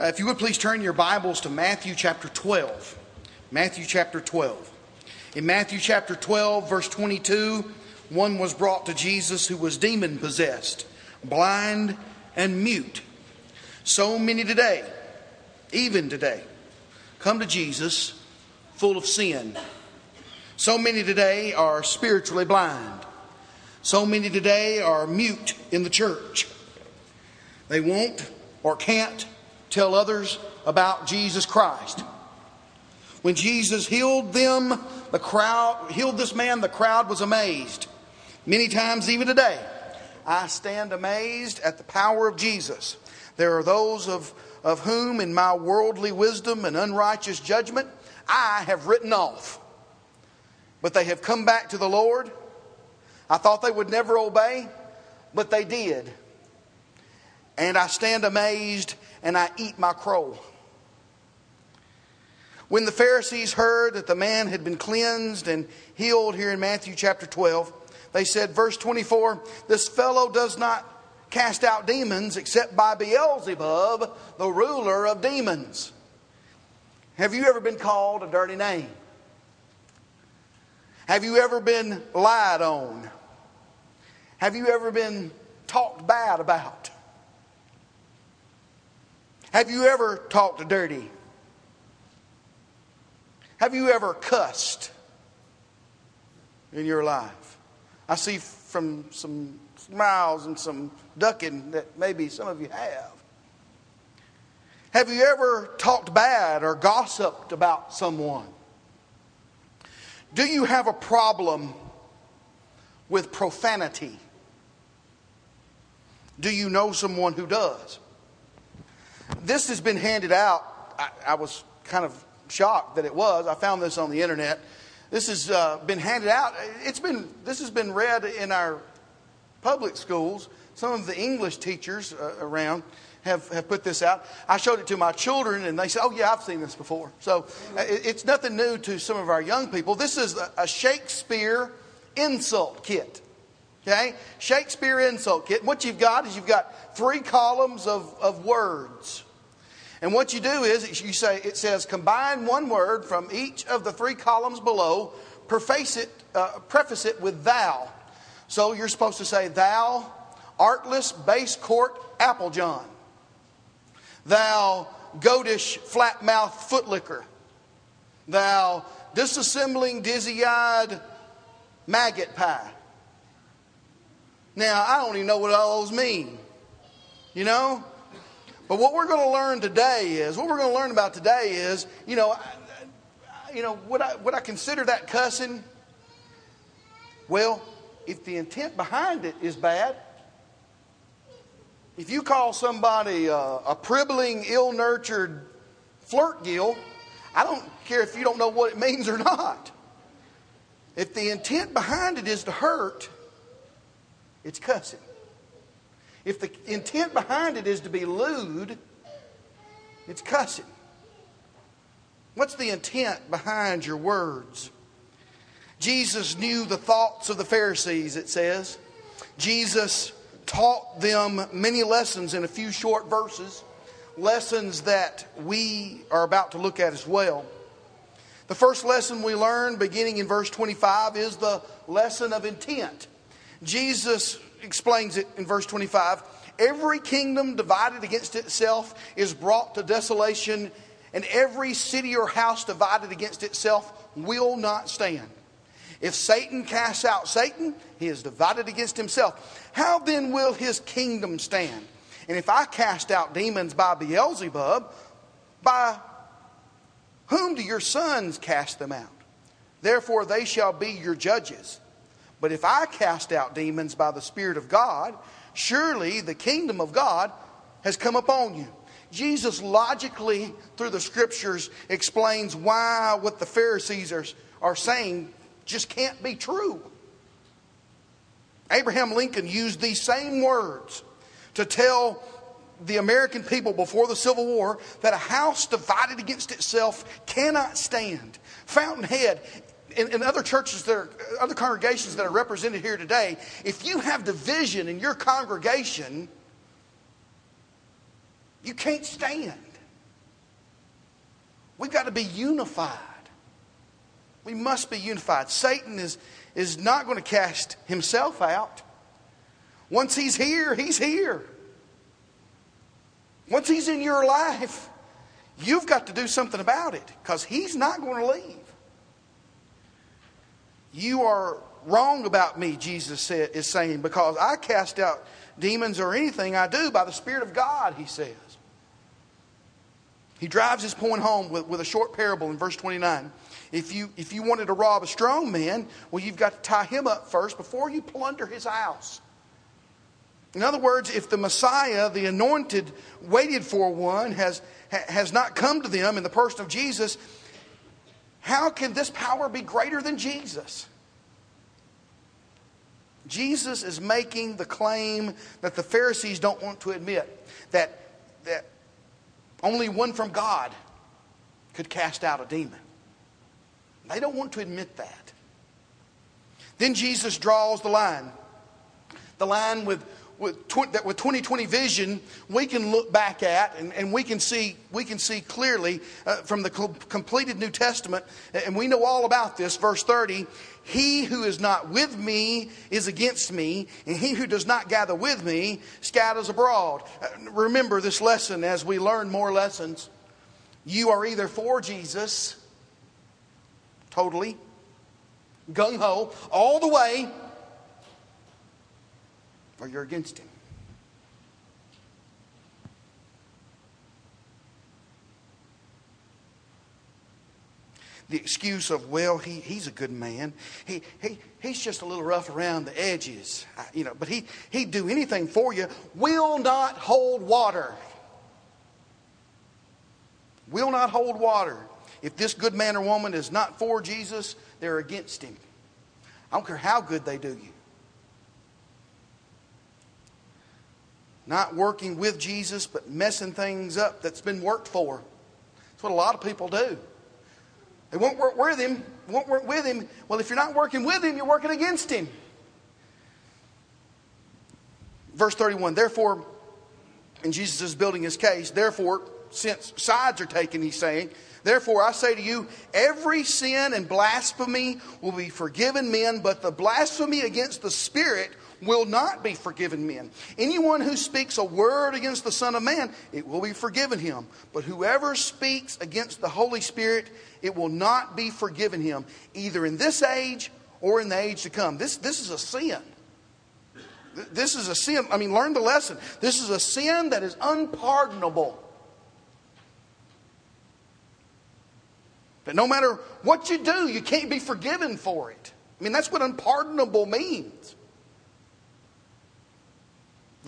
Uh, if you would please turn your Bibles to Matthew chapter 12. Matthew chapter 12. In Matthew chapter 12, verse 22, one was brought to Jesus who was demon possessed, blind, and mute. So many today, even today, come to Jesus full of sin. So many today are spiritually blind. So many today are mute in the church. They won't or can't tell others about Jesus Christ. When Jesus healed them, the crowd healed this man, the crowd was amazed. Many times, even today, I stand amazed at the power of Jesus. There are those of, of whom, in my worldly wisdom and unrighteous judgment, I have written off. But they have come back to the Lord. I thought they would never obey, but they did. And I stand amazed and I eat my crow. When the Pharisees heard that the man had been cleansed and healed here in Matthew chapter 12, they said, verse 24, this fellow does not cast out demons except by Beelzebub, the ruler of demons. Have you ever been called a dirty name? Have you ever been lied on? Have you ever been talked bad about? Have you ever talked dirty? Have you ever cussed in your life? I see from some smiles and some ducking that maybe some of you have. Have you ever talked bad or gossiped about someone? Do you have a problem with profanity? Do you know someone who does? This has been handed out. I, I was kind of shocked that it was. I found this on the internet. This has uh, been handed out. It's been this has been read in our public schools. Some of the English teachers uh, around have, have put this out. I showed it to my children, and they said, "Oh yeah, I've seen this before." So uh, it, it's nothing new to some of our young people. This is a, a Shakespeare insult kit. Okay, Shakespeare insult kit. What you've got is you've got three columns of, of words. And what you do is you say it says combine one word from each of the three columns below, preface it, uh, preface it with thou. So you're supposed to say thou, artless base court Applejohn, thou goatish flat mouthed footlicker, thou disassembling dizzy eyed maggot pie. Now I don't even know what all those mean. You know, but what we're going to learn today is, what we're going to learn about today is, you know, you know, would I, would I consider that cussing? Well, if the intent behind it is bad, if you call somebody a, a pribbling, ill nurtured flirt gill, I don't care if you don't know what it means or not. If the intent behind it is to hurt, it's cussing. If the intent behind it is to be lewd, it's cussing. What's the intent behind your words? Jesus knew the thoughts of the Pharisees, it says. Jesus taught them many lessons in a few short verses, lessons that we are about to look at as well. The first lesson we learn, beginning in verse 25, is the lesson of intent. Jesus explains it in verse 25. Every kingdom divided against itself is brought to desolation, and every city or house divided against itself will not stand. If Satan casts out Satan, he is divided against himself. How then will his kingdom stand? And if I cast out demons by Beelzebub, by whom do your sons cast them out? Therefore, they shall be your judges. But if I cast out demons by the Spirit of God, surely the kingdom of God has come upon you. Jesus logically, through the scriptures, explains why what the Pharisees are, are saying just can't be true. Abraham Lincoln used these same words to tell the American people before the Civil War that a house divided against itself cannot stand. Fountainhead in, in, other churches that are, other congregations that are represented here today, if you have division in your congregation, you can't stand. We've got to be unified. We must be unified. Satan is, is not going to cast himself out. Once he's here, he's here. Once he's in your life, you've got to do something about it because he's not going to leave. You are wrong about me, Jesus said, is saying, because I cast out demons or anything I do by the Spirit of God, he says. He drives his point home with, with a short parable in verse 29. If you, if you wanted to rob a strong man, well, you've got to tie him up first before you plunder his house. In other words, if the Messiah, the anointed, waited for one, has, has not come to them in the person of Jesus, how can this power be greater than Jesus? Jesus is making the claim that the Pharisees don't want to admit that, that only one from God could cast out a demon. They don't want to admit that. Then Jesus draws the line. The line with, with, tw- that with 2020 vision, we can look back at and, and we, can see, we can see clearly uh, from the co- completed New Testament, and we know all about this. Verse 30 He who is not with me is against me, and he who does not gather with me scatters abroad. Uh, remember this lesson as we learn more lessons. You are either for Jesus totally, gung ho, all the way, or you're against him. The excuse of, well, he, he's a good man. He, he, he's just a little rough around the edges, you know, but he, he'd do anything for you, will not hold water. Will not hold water. If this good man or woman is not for Jesus, they're against him. I don't care how good they do you. Not working with Jesus, but messing things up that's been worked for. That's what a lot of people do. They won't work with him, won't work with him. Well, if you're not working with him, you're working against him. Verse 31, therefore, and Jesus is building his case, therefore, since sides are taken, he's saying, Therefore, I say to you, every sin and blasphemy will be forgiven men, but the blasphemy against the Spirit will not be forgiven men. Anyone who speaks a word against the Son of Man, it will be forgiven him. But whoever speaks against the Holy Spirit, it will not be forgiven him, either in this age or in the age to come. This, this is a sin. This is a sin. I mean, learn the lesson. This is a sin that is unpardonable. That no matter what you do, you can't be forgiven for it. I mean, that's what unpardonable means.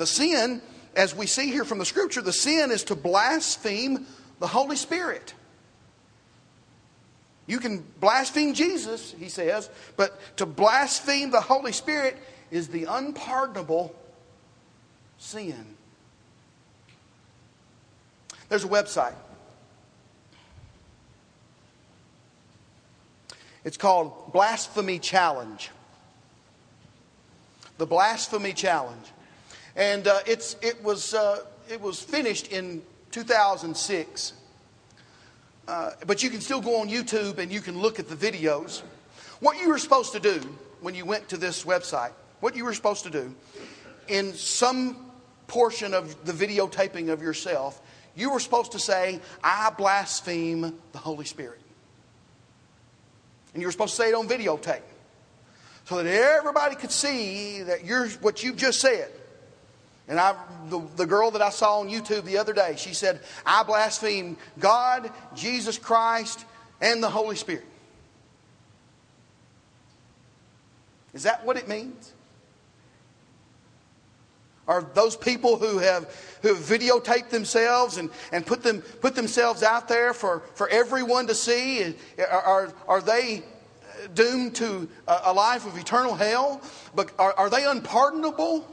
The sin, as we see here from the scripture, the sin is to blaspheme the Holy Spirit. You can blaspheme Jesus, he says, but to blaspheme the Holy Spirit is the unpardonable sin. There's a website It's called Blasphemy Challenge. The Blasphemy Challenge. And uh, it's, it, was, uh, it was finished in 2006. Uh, but you can still go on YouTube and you can look at the videos. What you were supposed to do when you went to this website, what you were supposed to do, in some portion of the videotaping of yourself, you were supposed to say, I blaspheme the Holy Spirit. And you were supposed to say it on videotape so that everybody could see that you're what you've just said. And I, the, the girl that I saw on YouTube the other day, she said, I blaspheme God, Jesus Christ, and the Holy Spirit. Is that what it means? Are those people who have who have videotaped themselves and, and put them put themselves out there for, for everyone to see? Are, are they doomed to a life of eternal hell? But are, are they unpardonable?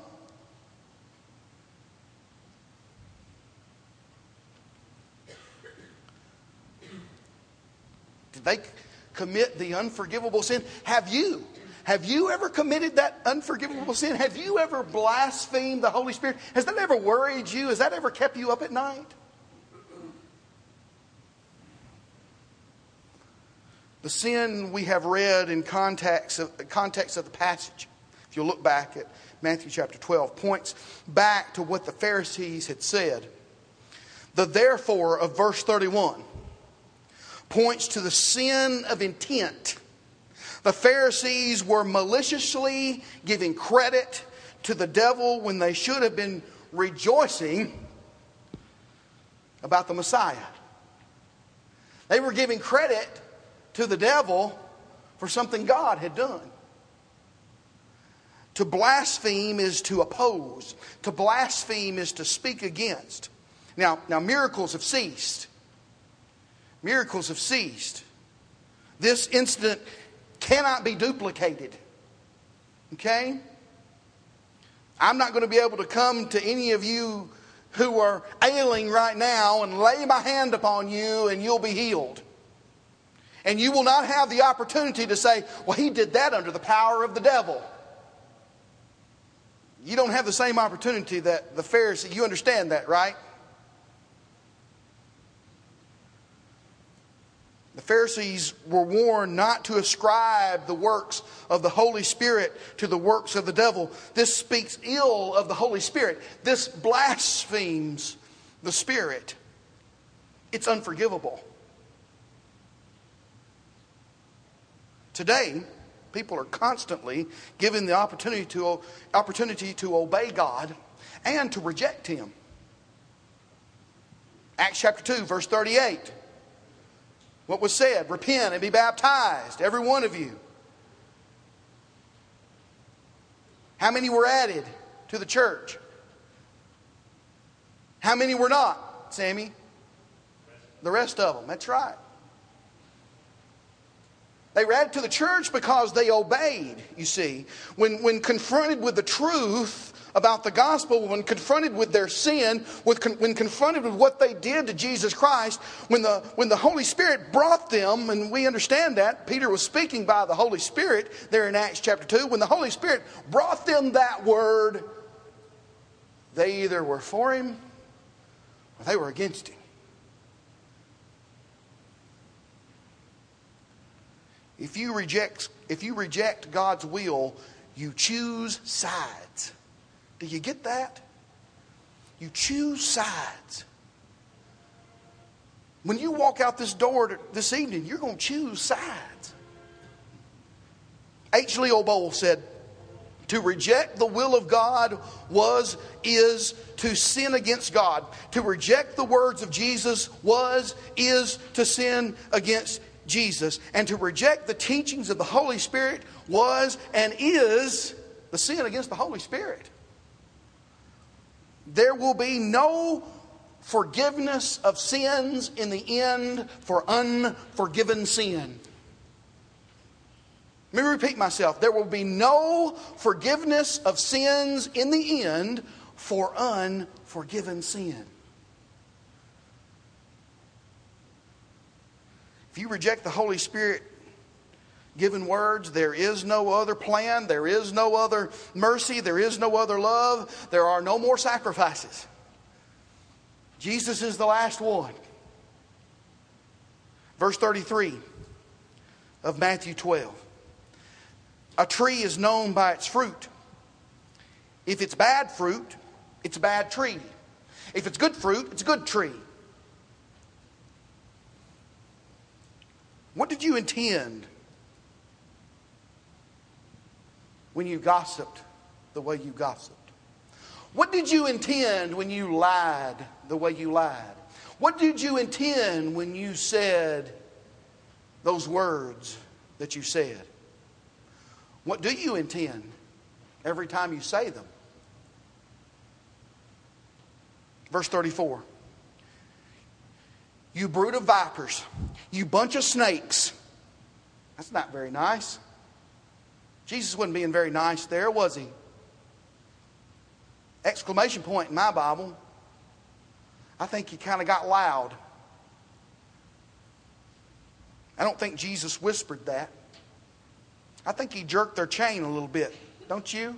Did they commit the unforgivable sin? Have you? Have you ever committed that unforgivable sin? Have you ever blasphemed the Holy Spirit? Has that ever worried you? Has that ever kept you up at night? The sin we have read in context of, context of the passage, if you look back at Matthew chapter 12, points back to what the Pharisees had said. The therefore of verse 31 points to the sin of intent. The Pharisees were maliciously giving credit to the devil when they should have been rejoicing about the Messiah. They were giving credit to the devil for something God had done. To blaspheme is to oppose. To blaspheme is to speak against. Now, now miracles have ceased. Miracles have ceased. This incident cannot be duplicated. Okay? I'm not going to be able to come to any of you who are ailing right now and lay my hand upon you and you'll be healed. And you will not have the opportunity to say, well, he did that under the power of the devil. You don't have the same opportunity that the Pharisee, you understand that, right? The Pharisees were warned not to ascribe the works of the Holy Spirit to the works of the devil. This speaks ill of the Holy Spirit. This blasphemes the Spirit. It's unforgivable. Today, people are constantly given the opportunity to, opportunity to obey God and to reject Him. Acts chapter 2, verse 38 what was said repent and be baptized, every one of you. How many were added to the church? How many were not, Sammy? The rest of them. That's right. They added to the church because they obeyed, you see. When, when confronted with the truth, about the gospel, when confronted with their sin, with, when confronted with what they did to Jesus Christ, when the, when the Holy Spirit brought them, and we understand that, Peter was speaking by the Holy Spirit there in Acts chapter 2, when the Holy Spirit brought them that word, they either were for him or they were against him. If you reject, if you reject God's will, you choose sides. Do you get that? You choose sides. When you walk out this door this evening, you're going to choose sides. H. Leo Boles said, to reject the will of God was, is to sin against God. To reject the words of Jesus was, is to sin against Jesus. And to reject the teachings of the Holy Spirit was and is the sin against the Holy Spirit there will be no forgiveness of sins in the end for unforgiven sin. Let me repeat myself. There will be no forgiveness of sins in the end for unforgiven sin. You reject the Holy Spirit, given words. There is no other plan. There is no other mercy. There is no other love. There are no more sacrifices. Jesus is the last one. Verse 33 of Matthew 12. A tree is known by its fruit. If it's bad fruit, it's a bad tree. If it's good fruit, it's a good tree. What did you intend when you gossiped the way you gossiped? What did you intend when you lied the way you lied? What did you intend when you said those words that you said? What do you intend every time you say them? Verse 34 You brood of vipers, you bunch of snakes. That's not very nice. Jesus wasn't being very nice there, was he? Exclamation point in my Bible. I think he kind of got loud. I don't think Jesus whispered that. I think he jerked their chain a little bit, don't you?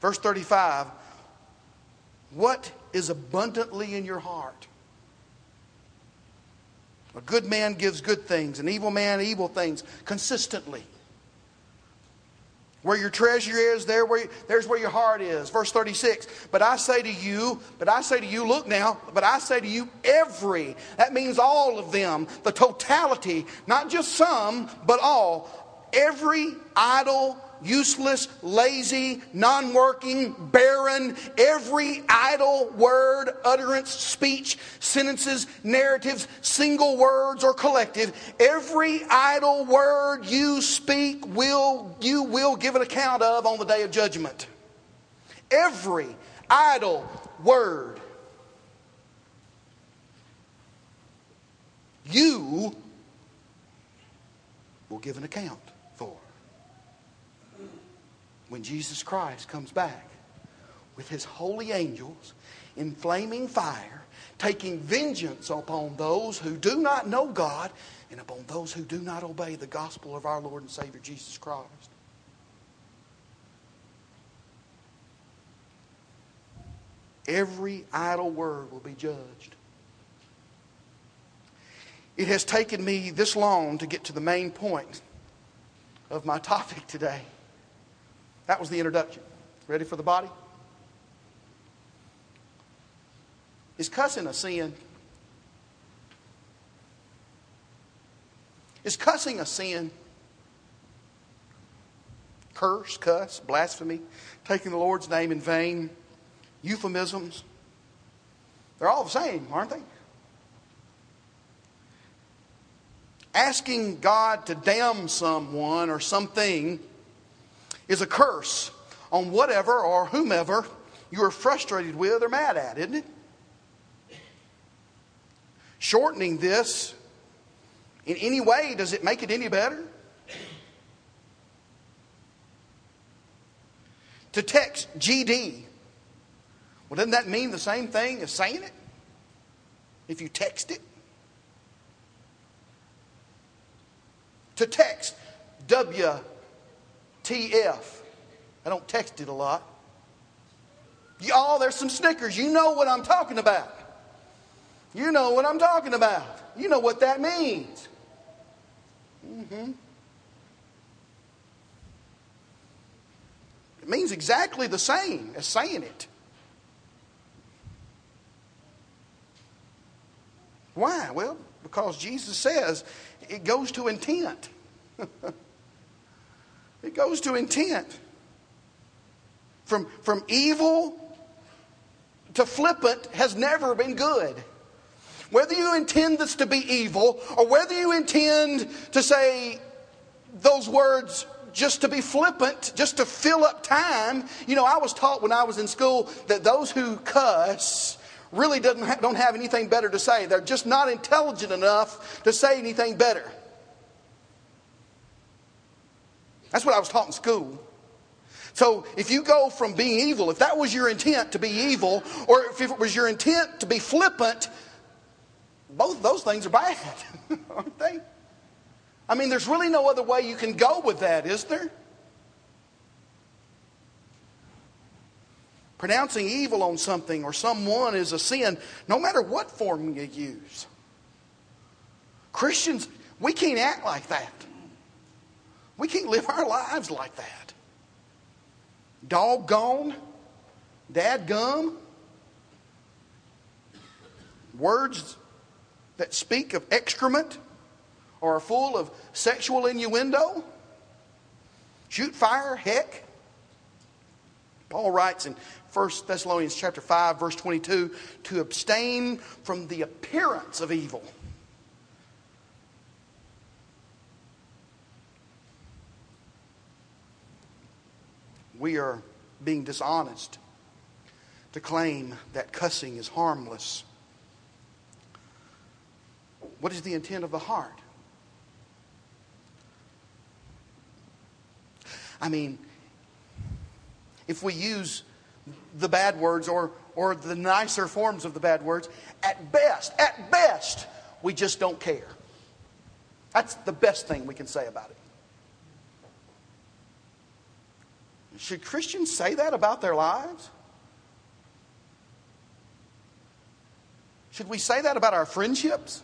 Verse 35 What is abundantly in your heart? A good man gives good things, an evil man evil things consistently. Where your treasure is, there where, there's where your heart is. Verse 36. But I say to you, but I say to you, look now, but I say to you, every, that means all of them, the totality, not just some, but all, every idol useless, lazy, non working, barren, every idle word, utterance, speech, sentences, narratives, single words, or collective, every idle word you speak will you will give an account of on the day of judgment. Every idle word. You will give an account when Jesus Christ comes back with his holy angels in flaming fire, taking vengeance upon those who do not know God and upon those who do not obey the gospel of our Lord and Savior Jesus Christ. Every idle word will be judged. It has taken me this long to get to the main point of my topic today. That was the introduction. Ready for the body? Is cussing a sin? Is cussing a sin? Curse, cuss, blasphemy, taking the Lord's name in vain, euphemisms. They're all the same, aren't they? Asking God to damn someone or something is a curse on whatever or whomever you are frustrated with or mad at, isn't it? Shortening this in any way, does it make it any better? To text GD, well, doesn't that mean the same thing as saying it? If you text it? To text W TF. I don't text it a lot. Y'all, there's some Snickers. You know what I'm talking about. You know what I'm talking about. You know what that means. Mm-hmm. It means exactly the same as saying it. Why? Well, because Jesus says it goes to intent. It goes to intent. From, from evil to flippant has never been good. Whether you intend this to be evil or whether you intend to say those words just to be flippant, just to fill up time. You know, I was taught when I was in school that those who cuss really doesn't ha- don't have anything better to say. They're just not intelligent enough to say anything better. That's what I was taught in school. So if you go from being evil, if that was your intent to be evil, or if it was your intent to be flippant, both those things are bad, aren't they? I mean, there's really no other way you can go with that, is there? Pronouncing evil on something or someone is a sin, no matter what form you use. Christians, we can't act like that. We can't live our lives like that. Doggone, dad gum, words that speak of excrement or are full of sexual innuendo. Shoot fire, heck. Paul writes in 1 Thessalonians chapter 5 verse 22 to abstain from the appearance of evil. We are being dishonest to claim that cussing is harmless. What is the intent of the heart? I mean, if we use the bad words or, or the nicer forms of the bad words, at best, at best, we just don't care. That's the best thing we can say about it. Should Christians say that about their lives? Should we say that about our friendships?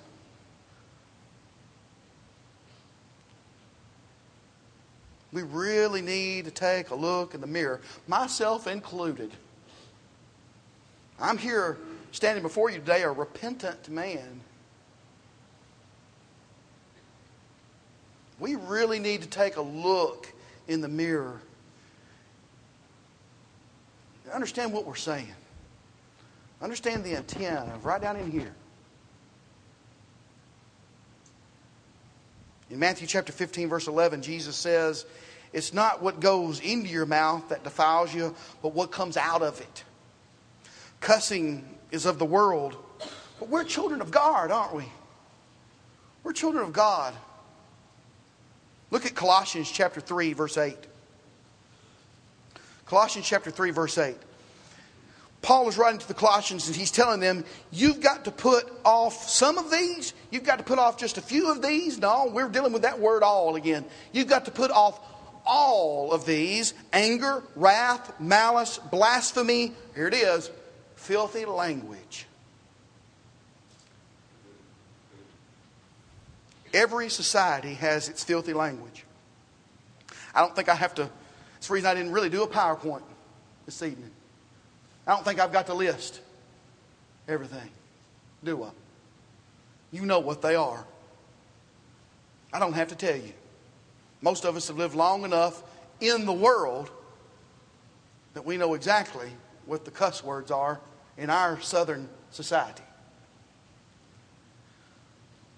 We really need to take a look in the mirror, myself included. I'm here standing before you today, a repentant man. We really need to take a look in the mirror Understand what we're saying. Understand the intent of right down in here. In Matthew chapter 15, verse 11, Jesus says, It's not what goes into your mouth that defiles you, but what comes out of it. Cussing is of the world, but we're children of God, aren't we? We're children of God. Look at Colossians chapter 3, verse 8. Colossians chapter 3, verse 8. Paul is writing to the Colossians and he's telling them, You've got to put off some of these. You've got to put off just a few of these. No, we're dealing with that word all again. You've got to put off all of these anger, wrath, malice, blasphemy. Here it is filthy language. Every society has its filthy language. I don't think I have to. It's the reason I didn't really do a PowerPoint this evening. I don't think I've got to list everything, do I? You know what they are. I don't have to tell you. Most of us have lived long enough in the world that we know exactly what the cuss words are in our southern society.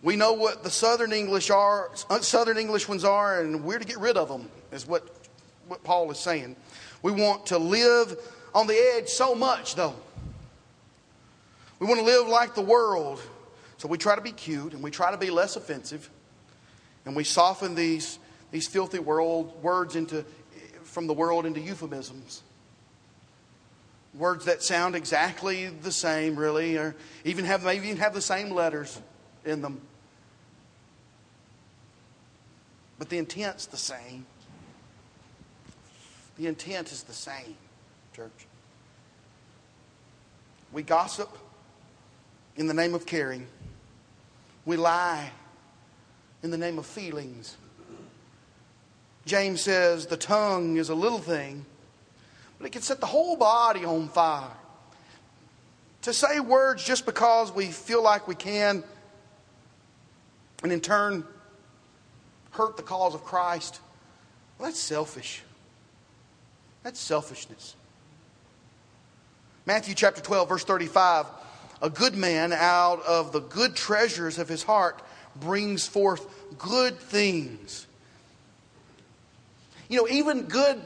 We know what the southern English are, uh, southern English ones are, and we're to get rid of them, is what, what Paul is saying. We want to live on the edge so much, though. We want to live like the world. So we try to be cute and we try to be less offensive. And we soften these, these filthy world words into, from the world into euphemisms. Words that sound exactly the same, really, or even have maybe even have the same letters in them. But the intent's the same. The intent is the same church. We gossip in the name of caring. We lie in the name of feelings. James says the tongue is a little thing, but it can set the whole body on fire. To say words just because we feel like we can, and in turn hurt the cause of Christ, well, that's selfish. That's selfishness. Matthew chapter 12, verse 35 A good man out of the good treasures of his heart brings forth good things. You know, even good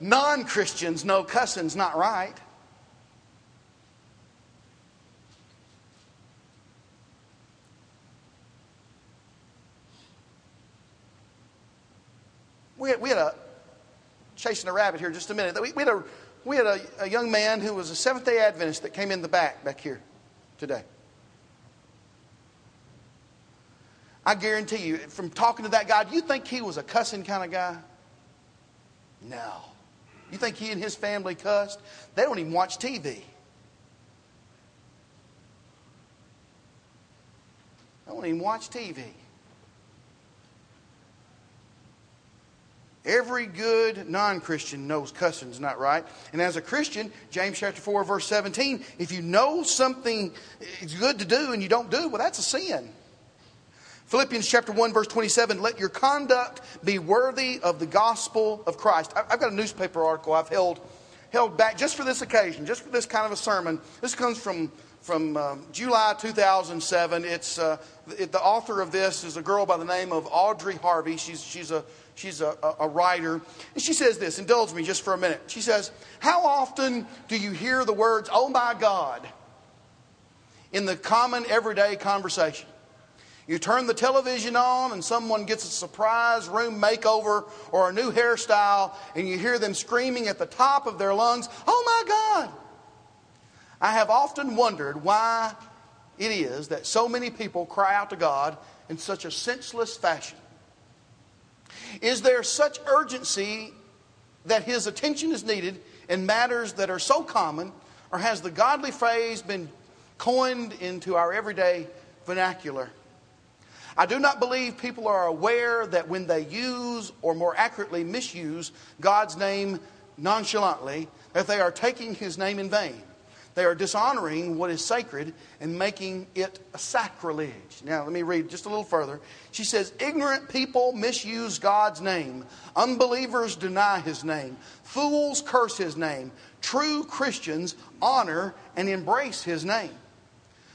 non Christians know cussing's not right. We had, we had a chasing a rabbit here just a minute. We, we had a we had a, a young man who was a Seventh day Adventist that came in the back, back here today. I guarantee you, from talking to that guy, do you think he was a cussing kind of guy? No. You think he and his family cussed? They don't even watch TV. They don't even watch TV. Every good non Christian knows cussing's not right. And as a Christian, James chapter 4, verse 17, if you know something is good to do and you don't do, well, that's a sin. Philippians chapter 1, verse 27, let your conduct be worthy of the gospel of Christ. I've got a newspaper article I've held, held back just for this occasion, just for this kind of a sermon. This comes from, from um, July 2007. It's, uh, it, the author of this is a girl by the name of Audrey Harvey. She's, she's a She's a, a, writer. And she says this, indulge me just for a minute. She says, How often do you hear the words, oh my God, in the common everyday conversation? You turn the television on and someone gets a surprise room makeover or a new hairstyle, and you hear them screaming at the top of their lungs, Oh my God! I have often wondered why it is that so many people cry out to God in such a senseless fashion. Is there such urgency that his attention is needed in matters that are so common, or has the godly phrase been coined into our everyday vernacular? I do not believe people are aware that when they use, or more accurately, misuse God's name nonchalantly, that they are taking his name in vain. They are dishonoring what is sacred and making it a sacrilege. Now, let me read just a little further. She says, Ignorant people misuse God's name. Unbelievers deny his name. Fools curse his name. True Christians honor and embrace his name.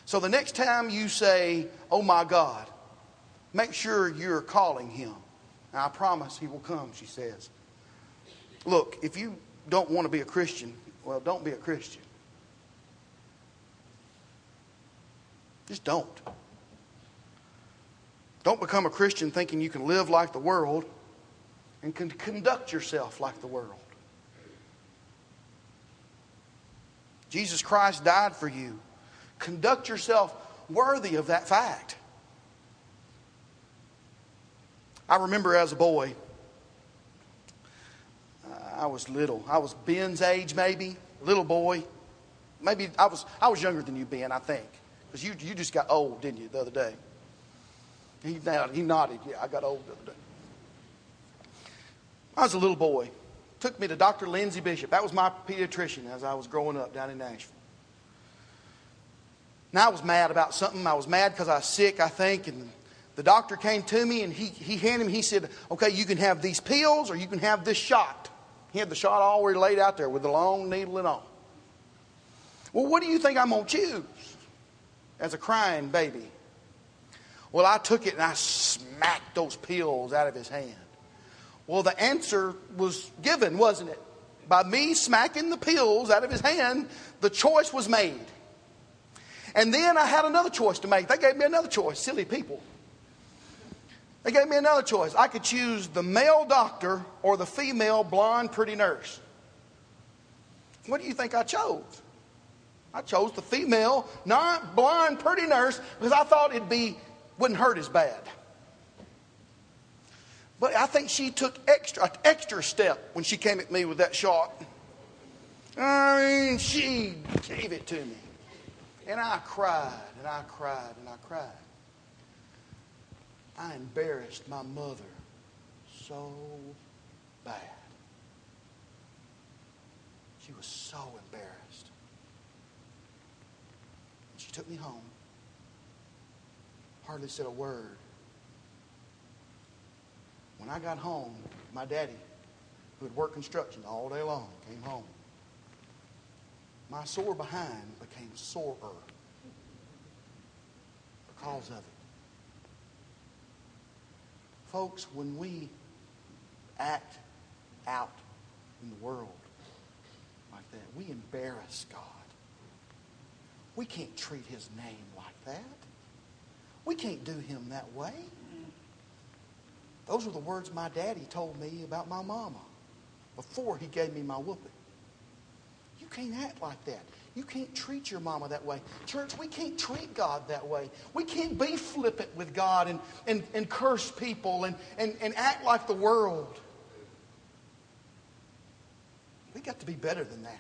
So the next time you say, Oh my God, make sure you're calling him. I promise he will come, she says. Look, if you don't want to be a Christian, well, don't be a Christian. Just don't. Don't become a Christian thinking you can live like the world and can conduct yourself like the world. Jesus Christ died for you. Conduct yourself worthy of that fact. I remember as a boy, uh, I was little. I was Ben's age, maybe, little boy. Maybe I was, I was younger than you, Ben, I think. Because you, you just got old, didn't you, the other day? He, he nodded. Yeah, I got old the other day. I was a little boy. Took me to Dr. Lindsay Bishop. That was my pediatrician as I was growing up down in Nashville. Now I was mad about something. I was mad because I was sick, I think, and the doctor came to me and he, he handed me, he said, okay, you can have these pills or you can have this shot. He had the shot already laid out there with the long needle and all. Well, what do you think I'm going to choose as a crying baby? Well, I took it and I smacked those pills out of his hand. Well, the answer was given, wasn't it? By me smacking the pills out of his hand, the choice was made. And then I had another choice to make. They gave me another choice, silly people. They gave me another choice. I could choose the male doctor or the female blonde pretty nurse. What do you think I chose? I chose the female, not blonde pretty nurse because I thought it'd be wouldn't hurt as bad. But I think she took extra an extra step when she came at me with that shot. I mean, she gave it to me. And I cried and I cried and I cried. I embarrassed my mother so bad. She was so embarrassed. She took me home, hardly said a word. When I got home, my daddy, who had worked construction all day long, came home. My sore behind became sorer because of it. Folks, when we act out in the world like that, we embarrass God. We can't treat his name like that. We can't do him that way. Those were the words my daddy told me about my mama before he gave me my whooping. You can't act like that. You can't treat your mama that way. Church, we can't treat God that way. We can't be flippant with God and, and, and curse people and, and, and act like the world. We got to be better than that.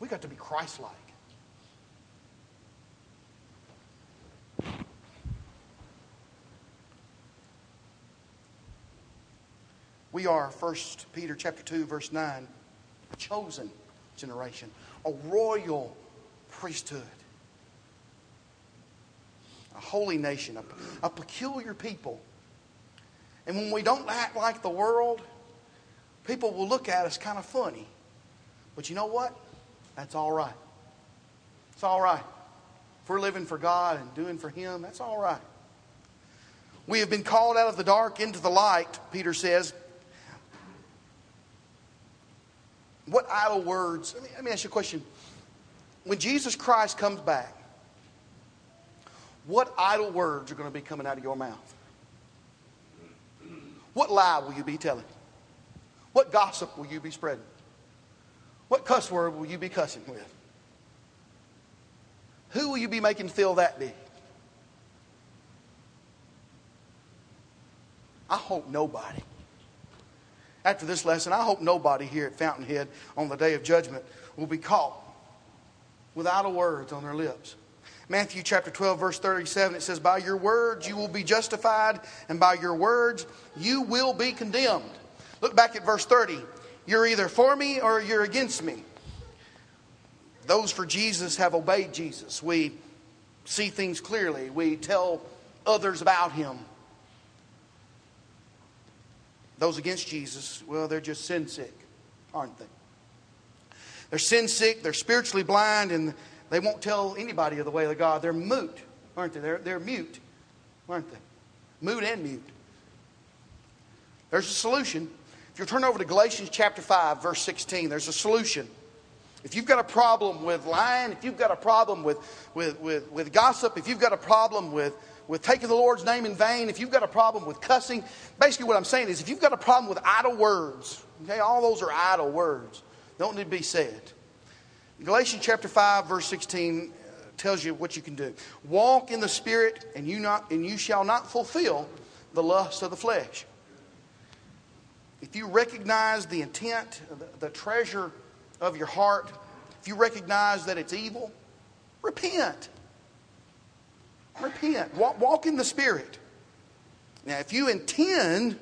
We got to be Christ like. We are, 1 Peter chapter 2, verse 9, chosen generation, a royal priesthood, a holy nation, a, a peculiar people. And when we don't act like the world, people will look at us kind of funny. But you know what? That's all right. It's all right. If we're living for God and doing for Him, that's all right. We have been called out of the dark into the light, Peter says, What idle words? Let me, let me ask you a question. When Jesus Christ comes back, what idle words are going to be coming out of your mouth? What lie will you be telling? What gossip will you be spreading? What cuss word will you be cussing with? Who will you be making feel that big? I hope nobody after this lesson, I hope nobody here at Fountainhead on the day of judgment will be caught without a words on their lips. Matthew chapter 12, verse 37, it says, By your words you will be justified, and by your words you will be condemned. Look back at verse 30. You're either for me or you're against me. Those for Jesus have obeyed Jesus. We see things clearly, we tell others about him. Those against Jesus, well, they're just sin sick, aren't they? They're sin sick, they're spiritually blind, and they won't tell anybody of the way of God. They're mute, aren't they? They're, they're mute, aren't they? Mute and mute. There's a solution. If you turn over to Galatians chapter 5, verse 16, there's a solution. If you've got a problem with lying, if you've got a problem with, with, with, with gossip, if you've got a problem with, with taking the Lord's name in vain, if you've got a problem with cussing, basically what I'm saying is if you've got a problem with idle words, okay, all those are idle words, don't need to be said. Galatians chapter 5, verse 16 uh, tells you what you can do. Walk in the Spirit, and you, not, and you shall not fulfill the lust of the flesh. If you recognize the intent, the, the treasure of your heart, if you recognize that it's evil, repent. Repent. Walk, walk in the Spirit. Now, if you intend,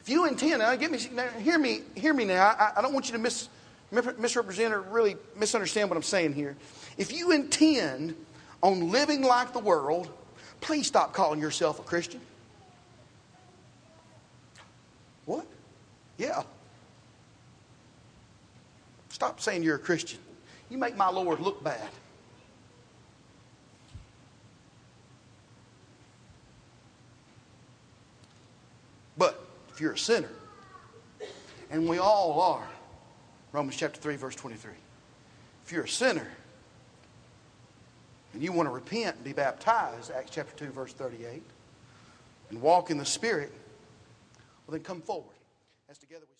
if you intend, now, get me, now, hear me, hear me now. I, I don't want you to misrepresent or really misunderstand what I'm saying here. If you intend on living like the world, please stop calling yourself a Christian. What? Yeah. Stop saying you're a Christian. You make my Lord look bad. But if you're a sinner, and we all are, Romans chapter 3, verse 23. If you're a sinner and you want to repent and be baptized, Acts chapter 2, verse 38, and walk in the Spirit, well, then come forward as together we.